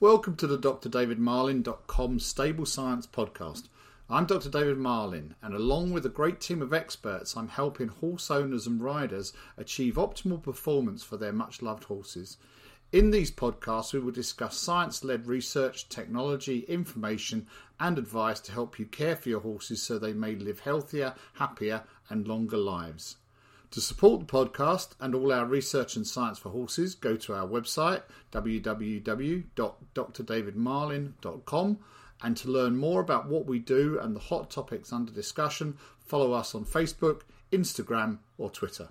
Welcome to the Dr. David drdavidmarlin.com Stable Science Podcast. I'm Dr. David Marlin, and along with a great team of experts, I'm helping horse owners and riders achieve optimal performance for their much loved horses. In these podcasts, we will discuss science led research, technology, information, and advice to help you care for your horses so they may live healthier, happier, and longer lives. To support the podcast and all our research and science for horses, go to our website www.drdavidmarlin.com and to learn more about what we do and the hot topics under discussion, follow us on Facebook, Instagram, or Twitter.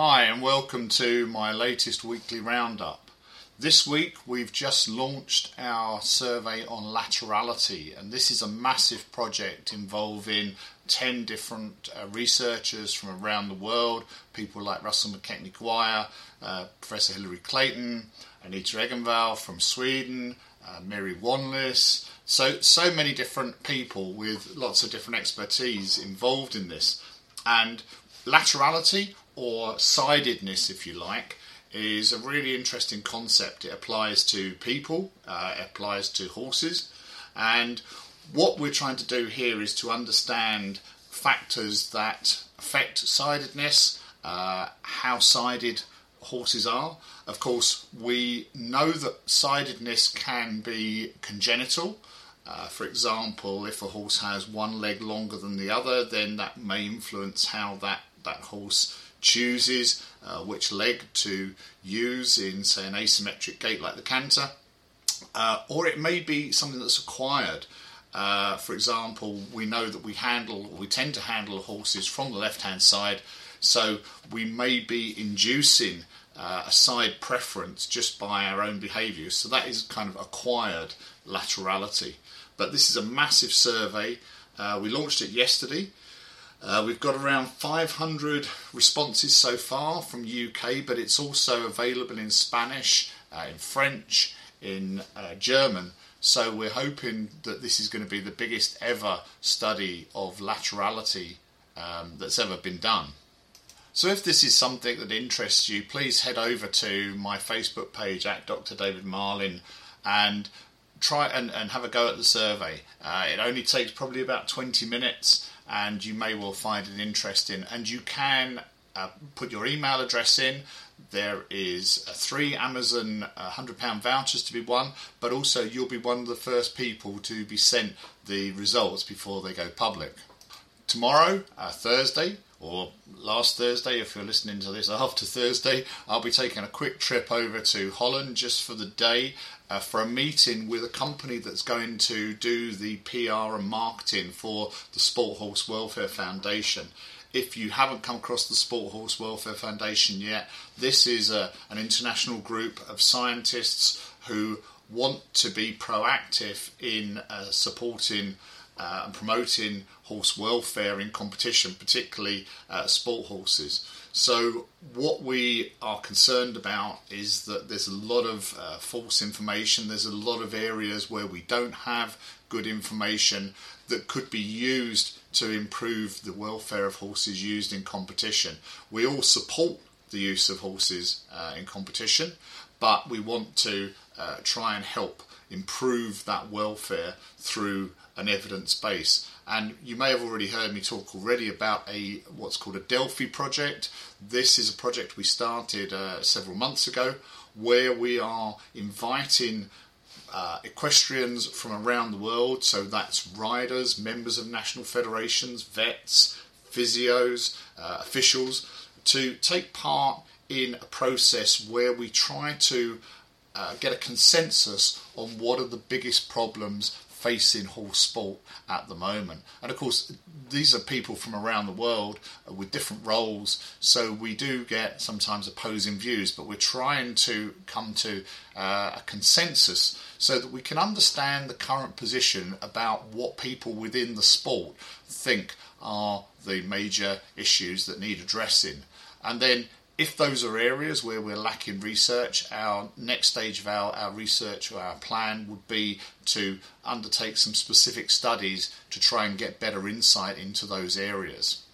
Hi, and welcome to my latest weekly roundup. This week we've just launched our survey on laterality, and this is a massive project involving 10 different uh, researchers from around the world, people like Russell MacKechnie-Guire, uh, Professor Hilary Clayton, Agneta Egenvall from Sweden, uh, Mary Wanless. So, so many different people with lots of different expertise involved in this. And laterality, or sidedness, if you like, is a really interesting concept. It applies to people, uh, it applies to horses, and what we're trying to do here is to understand factors that affect sidedness, uh, how sided horses are. Of course, we know that sidedness can be congenital. Uh, for example, if a horse has one leg longer than the other, then that may influence how that, that horse chooses uh, which leg to use in, say, an asymmetric gait like the canter. Uh, or it may be something that's acquired. Uh, for example, we know that we handle, we tend to handle horses from the left hand side, so we may be inducing uh, a side preference just by our own behaviour. So that is kind of acquired laterality. But this is a massive survey. Uh, we launched it yesterday. Uh, we've got around 500 responses so far from UK, but it's also available in Spanish, uh, in French, in uh, German. So we're hoping that this is going to be the biggest ever study of laterality um, that's ever been done. So if this is something that interests you, please head over to my Facebook page at Dr. David Marlin and try and, and have a go at the survey. Uh, it only takes probably about 20 minutes and you may well find it interesting. And you can uh, put your email address in. There is uh, three Amazon uh, £100 vouchers to be won, but also you'll be one of the first people to be sent the results before they go public. Tomorrow, uh, Thursday, or last Thursday, if you're listening to this after Thursday, I'll be taking a quick trip over to Holland just for the day uh, for a meeting with a company that's going to do the PR and marketing for the Sport Horse Welfare Foundation. If you haven't come across the Sport Horse Welfare Foundation yet, this is a, an international group of scientists who want to be proactive in uh, supporting uh, and promoting horse welfare in competition, particularly uh, sport horses. So, what we are concerned about is that there's a lot of uh, false information, there's a lot of areas where we don't have good information that could be used to improve the welfare of horses used in competition. We all support the use of horses uh, in competition, but we want to uh, try and help improve that welfare through an evidence base. And you may have already heard me talk already about a what's called a Delphi project. This is a project we started uh, several months ago, where we are inviting uh, equestrians from around the world. So that's riders, members of national federations, vets, physios, uh, officials, to take part in a process where we try to uh, get a consensus on what are the biggest problems facing horse sport at the moment. And of course, these are people from around the world with different roles, so we do get sometimes opposing views, but we're trying to come to uh, a consensus so that we can understand the current position about what people within the sport think are the major issues that need addressing. And then if those are areas where we're lacking research, our next stage of our, our research or our plan would be to undertake some specific studies to try and get better insight into those areas.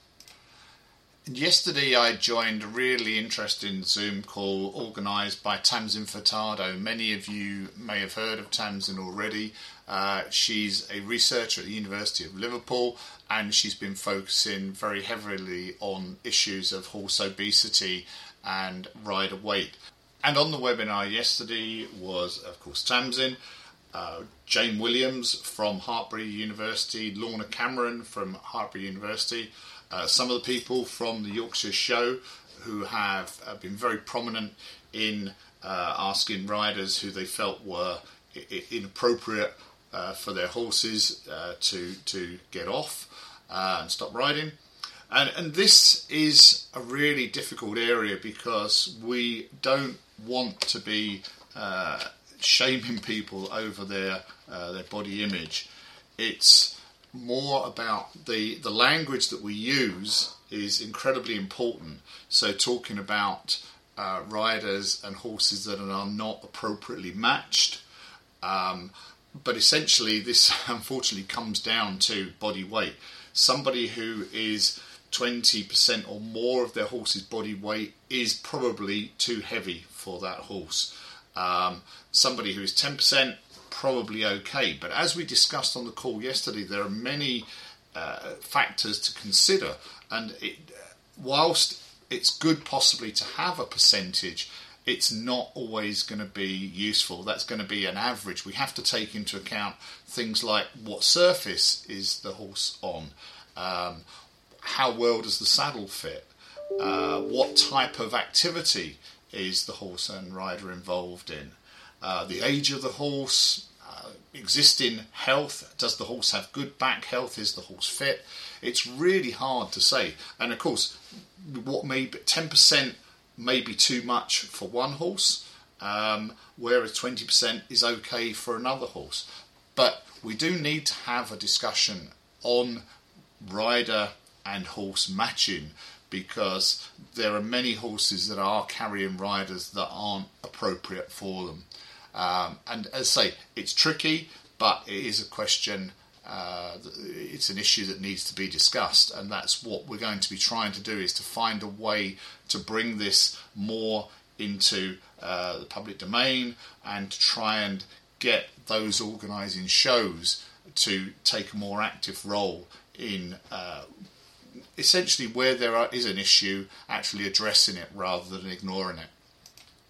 Yesterday, I joined a really interesting Zoom call organised by Tamsin Furtado. Many of you may have heard of Tamsin already. Uh, she's a researcher at the University of Liverpool and she's been focusing very heavily on issues of horse obesity and rider weight. And on the webinar yesterday was, of course, Tamsin, uh, Jane Williams from Hartpury University, Lorna Cameron from Hartpury University, uh, some of the people from the Yorkshire Show who have uh, been very prominent in uh, asking riders who they felt were inappropriate uh, for their horses to to get off and stop riding. And, and this is a really difficult area because we don't want to be shaming people over their their body image. It's more about the the language that we use is incredibly important. So talking about uh, riders and horses that are not appropriately matched. Um, but essentially, this unfortunately comes down to body weight. Somebody who is 20% or more of their horse's body weight is probably too heavy for that horse. Um, somebody who is 10% probably okay. But as we discussed on the call yesterday, there are many uh, factors to consider, and it, whilst it's good possibly to have a percentage, it's not always going to be useful. That's going to be an average. We have to take into account things like what surface is the horse on, um, how well does the saddle fit, uh, what type of activity is the horse and rider involved in, uh, the age of the horse, uh, existing health. Does the horse have good back health? Is the horse fit? It's really hard to say. And of course, what may be 10% may be too much for one horse, um, whereas 20% is okay for another horse. But we do need to have a discussion on rider and horse matching because there are many horses that are carrying riders that aren't appropriate for them. Um, and as I say, it's tricky, but it is a question uh, it's an issue that needs to be discussed, and that's what we're going to be trying to do: is to find a way to bring this more into uh, the public domain and to try and get those organising shows to take a more active role in uh, essentially where there are, is an issue, actually addressing it rather than ignoring it.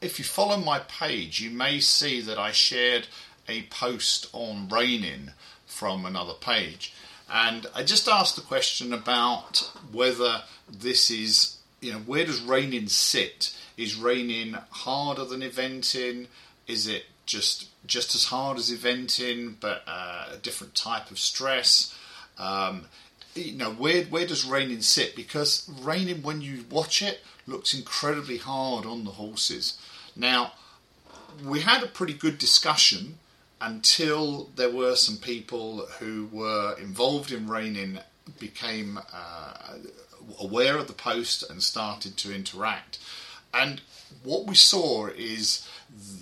If you follow my page, you may see that I shared a post on reining from another page. And I just asked the question about whether this is, you know, where does reining sit? Is reining harder than eventing? Is it just just as hard as eventing, but uh, a different type of stress? Um, you know, where where does reining sit? Because reining, when you watch it, looks incredibly hard on the horses. Now, we had a pretty good discussion until there were some people who were involved in reining became uh, aware of the post and started to interact. And what we saw is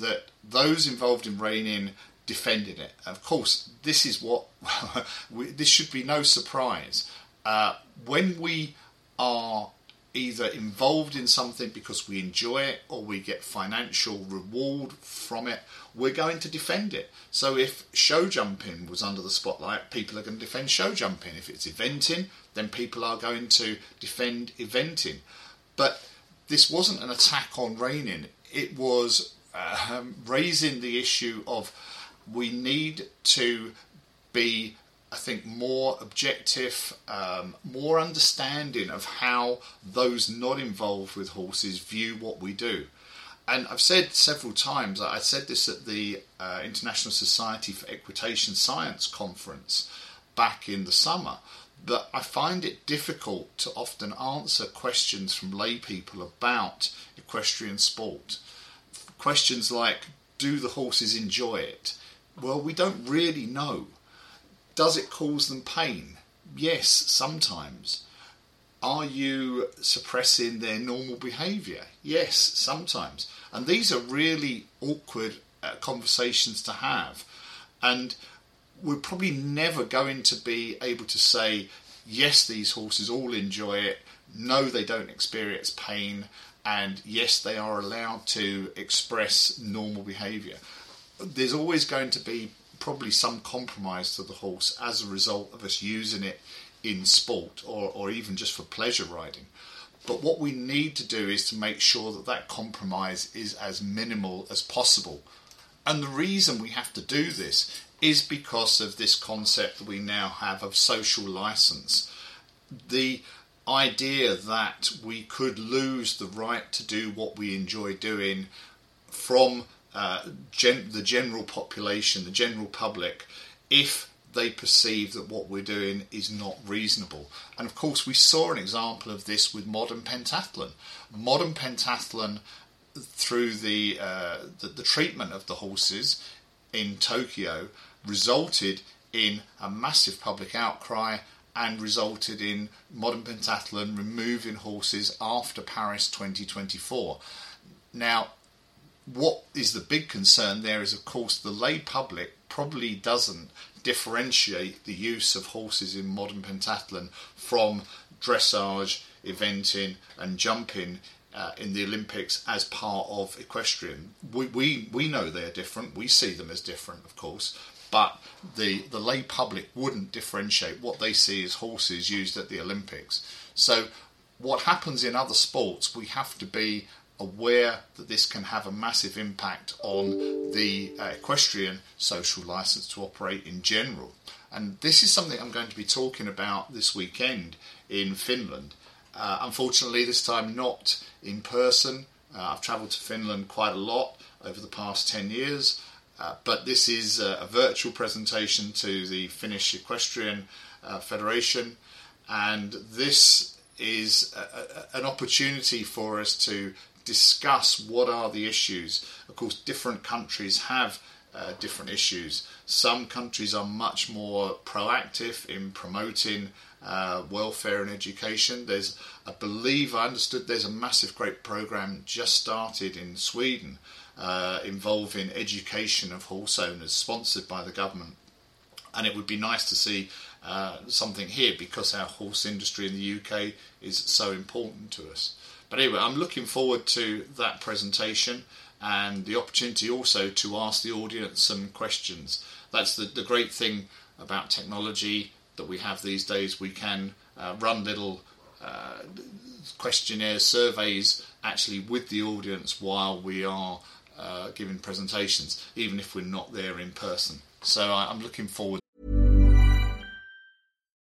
that those involved in reining defended it. Of course, this is what we, this should be no surprise. Uh, when we are either involved in something because we enjoy it or we get financial reward from it, we're going to defend it. So if show jumping was under the spotlight, people are going to defend show jumping. If it's eventing, then people are going to defend eventing. But this wasn't an attack on reining, it was um, raising the issue of we need to be I think, more objective, um, more understanding of how those not involved with horses view what we do. And I've said several times, I said this at the uh, International Society for Equitation Science conference back in the summer, that I find it difficult to often answer questions from lay people about equestrian sport. Questions like, do the horses enjoy it? Well, we don't really know. Does it cause them pain? Yes, sometimes. Are you suppressing their normal behaviour? Yes, sometimes. And these are really awkward uh, conversations to have. And we're probably never going to be able to say, yes, these horses all enjoy it, no, they don't experience pain, and yes, they are allowed to express normal behaviour. There's always going to be probably some compromise to the horse as a result of us using it in sport or, or even just for pleasure riding. But what we need to do is to make sure that that compromise is as minimal as possible. And the reason we have to do this is because of this concept that we now have of social license. The idea that we could lose the right to do what we enjoy doing from uh, gen- the general population, the general public, if they perceive that what we're doing is not reasonable. And of course, we saw an example of this with modern pentathlon. Modern pentathlon, through the, uh, the, the treatment of the horses in Tokyo, resulted in a massive public outcry and resulted in modern pentathlon removing horses after Paris 2024. Now, what is the big concern there is, of course, the lay public probably doesn't differentiate the use of horses in modern pentathlon from dressage, eventing, and jumping uh, in the Olympics as part of equestrian. We, we, we know they're different, we see them as different, of course, but the, the lay public wouldn't differentiate what they see as horses used at the Olympics. So, what happens in other sports, we have to be aware that this can have a massive impact on the uh, equestrian social license to operate in general. And this is something I'm going to be talking about this weekend in Finland. Uh, unfortunately, this time not in person. Uh, I've travelled to Finland quite a lot over the past 10 years, uh, but this is a, a, virtual presentation to the Finnish Equestrian uh, Federation, and this is a, a, an opportunity for us to discuss what are the issues. Of course, different countries have uh, different issues. Some countries are much more proactive in promoting uh, welfare and education. There's, I believe, I understood there's a massive, great program just started in Sweden uh, involving education of horse owners, sponsored by the government. And it would be nice to see uh, something here because our horse industry in the UK is so important to us. But anyway, I'm looking forward to that presentation and the opportunity also to ask the audience some questions. That's the, the great thing about technology that we have these days. We can uh, run little uh, questionnaires, surveys actually with the audience while we are uh, giving presentations, even if we're not there in person. So I'm looking forward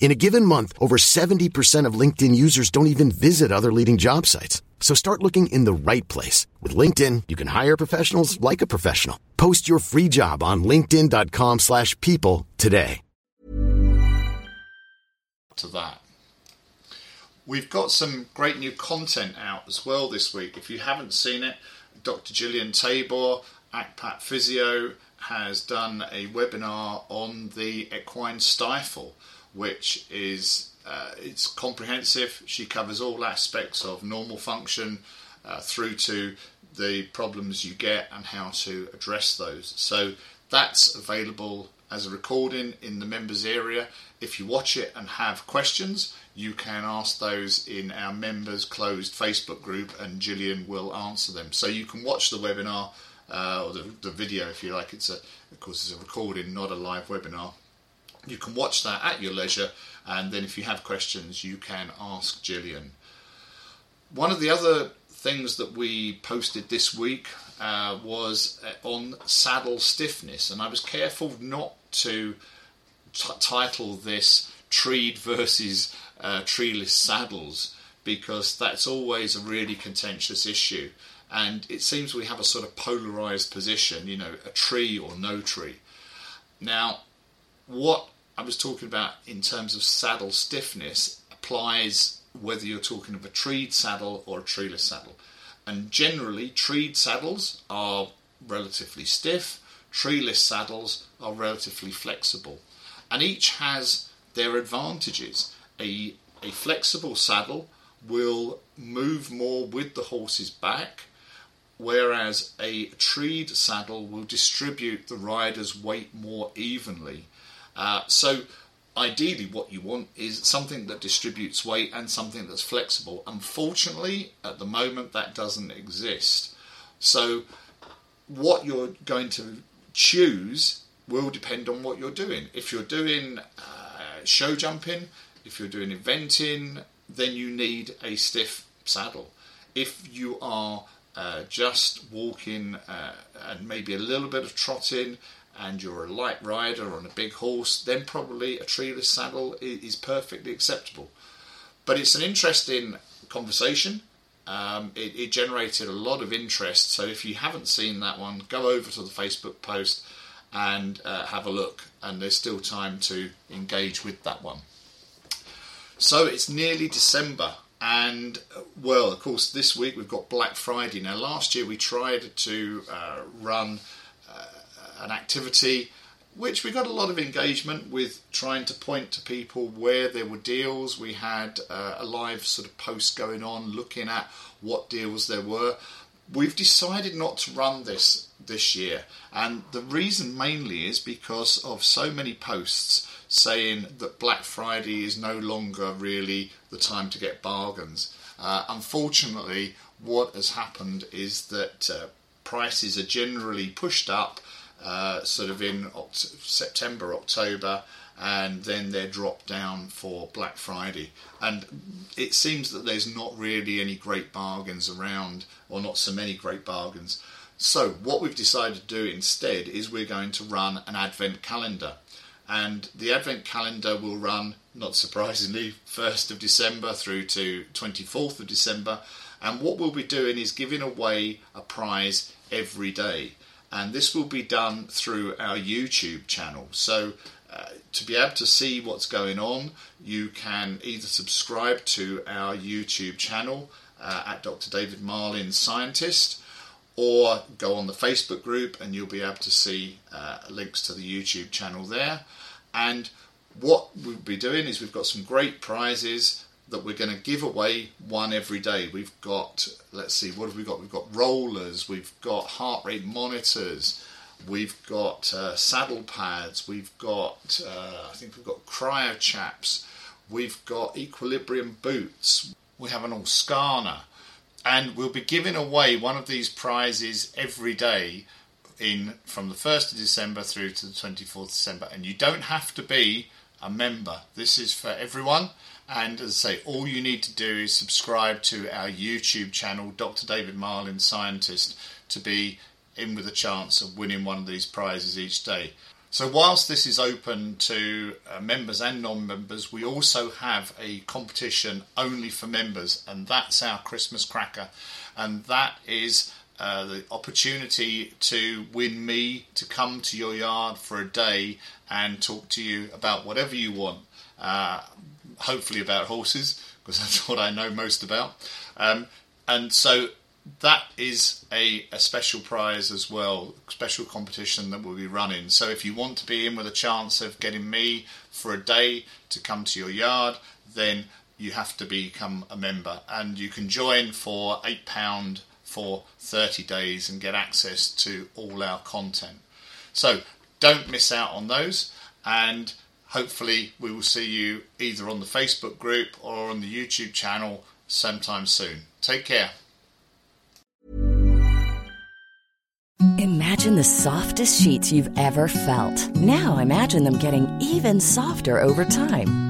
In a given month, over 70% of LinkedIn users don't even visit other leading job sites. So start looking in the right place. With LinkedIn, you can hire professionals like a professional. Post your free job on linkedin.com slash people today. To that. We've got some great new content out as well this week. If you haven't seen it, Dr. Gillian Tabor, ACPAT Physio, has done a webinar on the equine stifle, which is uh, it's comprehensive. She covers all aspects of normal function uh, through to the problems you get and how to address those. So that's available as a recording in the members area. If you watch it and have questions, you can ask those in our members closed Facebook group and Gillian will answer them. So you can watch the webinar uh, or the, the video if you like. It's a, of course, it's a recording, not a live webinar. You can watch that at your leisure, and then if you have questions, you can ask Gillian. One of the other things that we posted this week uh, was uh, on saddle stiffness, and I was careful not to t- title this treed versus uh, treeless saddles because that's always a really contentious issue. And it seems we have a sort of polarized position, you know, a tree or no tree. Now, what I was talking about in terms of saddle stiffness applies whether you're talking of a treed saddle or a treeless saddle. And generally, treed saddles are relatively stiff, treeless saddles are relatively flexible. And each has their advantages. A, a flexible saddle will move more with the horse's back, whereas a treed saddle will distribute the rider's weight more evenly. Uh, so, ideally, what you want is something that distributes weight and something that's flexible. Unfortunately, at the moment, that doesn't exist. So, what you're going to choose will depend on what you're doing. If you're doing uh, show jumping, if you're doing eventing, then you need a stiff saddle. If you are uh, just walking uh, and maybe a little bit of trotting and you're a light rider on a big horse, then probably a treeless saddle is perfectly acceptable. But it's an interesting conversation. Um, it, it, generated a lot of interest. So if you haven't seen that one, go over to the Facebook post and uh, have a look. And there's still time to engage with that one. So it's nearly December, and well, of course, this week we've got Black Friday. Now, last year we tried to uh, run an activity which we got a lot of engagement with trying to point to people where there were deals. We had uh, a live sort of post going on looking at what deals there were. We've decided not to run this this year, and the reason mainly is because of so many posts saying that Black Friday is no longer really the time to get bargains. Uh, unfortunately, what has happened is that uh, prices are generally pushed up uh, sort of in Oct- September, October, and then they're dropped down for Black Friday. And it seems that there's not really any great bargains around, or not so many great bargains. So, what we've decided to do instead is we're going to run an advent calendar and the Advent calendar will run, not surprisingly, 1st of December through to 24th of December. And what we'll be doing is giving away a prize every day. And this will be done through our YouTube channel. So, uh, to be able to see what's going on, you can either subscribe to our YouTube channel uh, at Dr. David Marlin Scientist or go on the Facebook group and you'll be able to see uh, links to the YouTube channel there. And what we'll be doing is we've got some great prizes that we're going to give away one every day. We've got, let's see, what have we got? We've got rollers, we've got heart rate monitors, we've got uh, saddle pads, we've got, uh, I think we've got cryo chaps, we've got equilibrium boots, we have an Allscana, and we'll be giving away one of these prizes every day in from the 1st of December through to the 24th of December. And you don't have to be a member. This is for everyone. And as I say, all you need to do is subscribe to our YouTube channel, Dr. David Marlin Scientist, to be in with a chance of winning one of these prizes each day. So, whilst this is open to uh, members and non members, we also have a competition only for members, and that's our Christmas cracker. And that is uh, the opportunity to win me to come to your yard for a day and talk to you about whatever you want. Uh, hopefully, about horses, because that's what I know most about. Um, and so, that is a, a special prize as well, special competition that we'll be running. So if you want to be in with a chance of getting me for a day to come to your yard, then you have to become a member, and you can join for eight pound for 30 days and get access to all our content. So don't miss out on those, and hopefully we will see you either on the Facebook group or on the YouTube channel sometime soon. Take care. Imagine the softest sheets you've ever felt. Now imagine them getting even softer over time.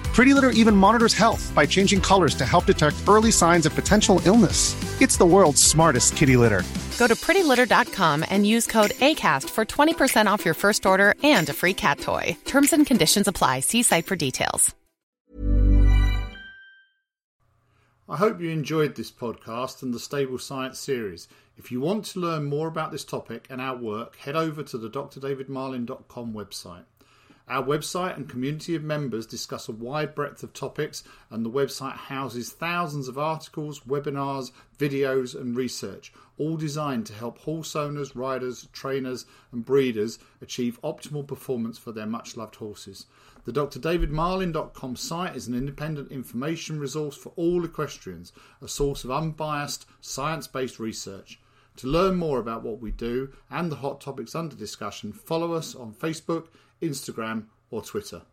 Pretty Litter even monitors health by changing colors to help detect early signs of potential illness. It's the world's smartest kitty litter. Go to prettylitter.com and use code ACAST for 20% off your first order and a free cat toy. Terms and conditions apply. See site for details. I hope you enjoyed this podcast and the Stable Science series. If you want to learn more about this topic and our work, head over to the drdavidmarlin.com website. Our website and community of members discuss a wide breadth of topics, and the website houses thousands of articles, webinars, videos, and research, all designed to help horse owners, riders, trainers, and breeders achieve optimal performance for their much loved horses. The drdavidmarlin.com site is an independent information resource for all equestrians, a source of unbiased, science based research. To learn more about what we do and the hot topics under discussion, follow us on Facebook, Instagram, or Twitter.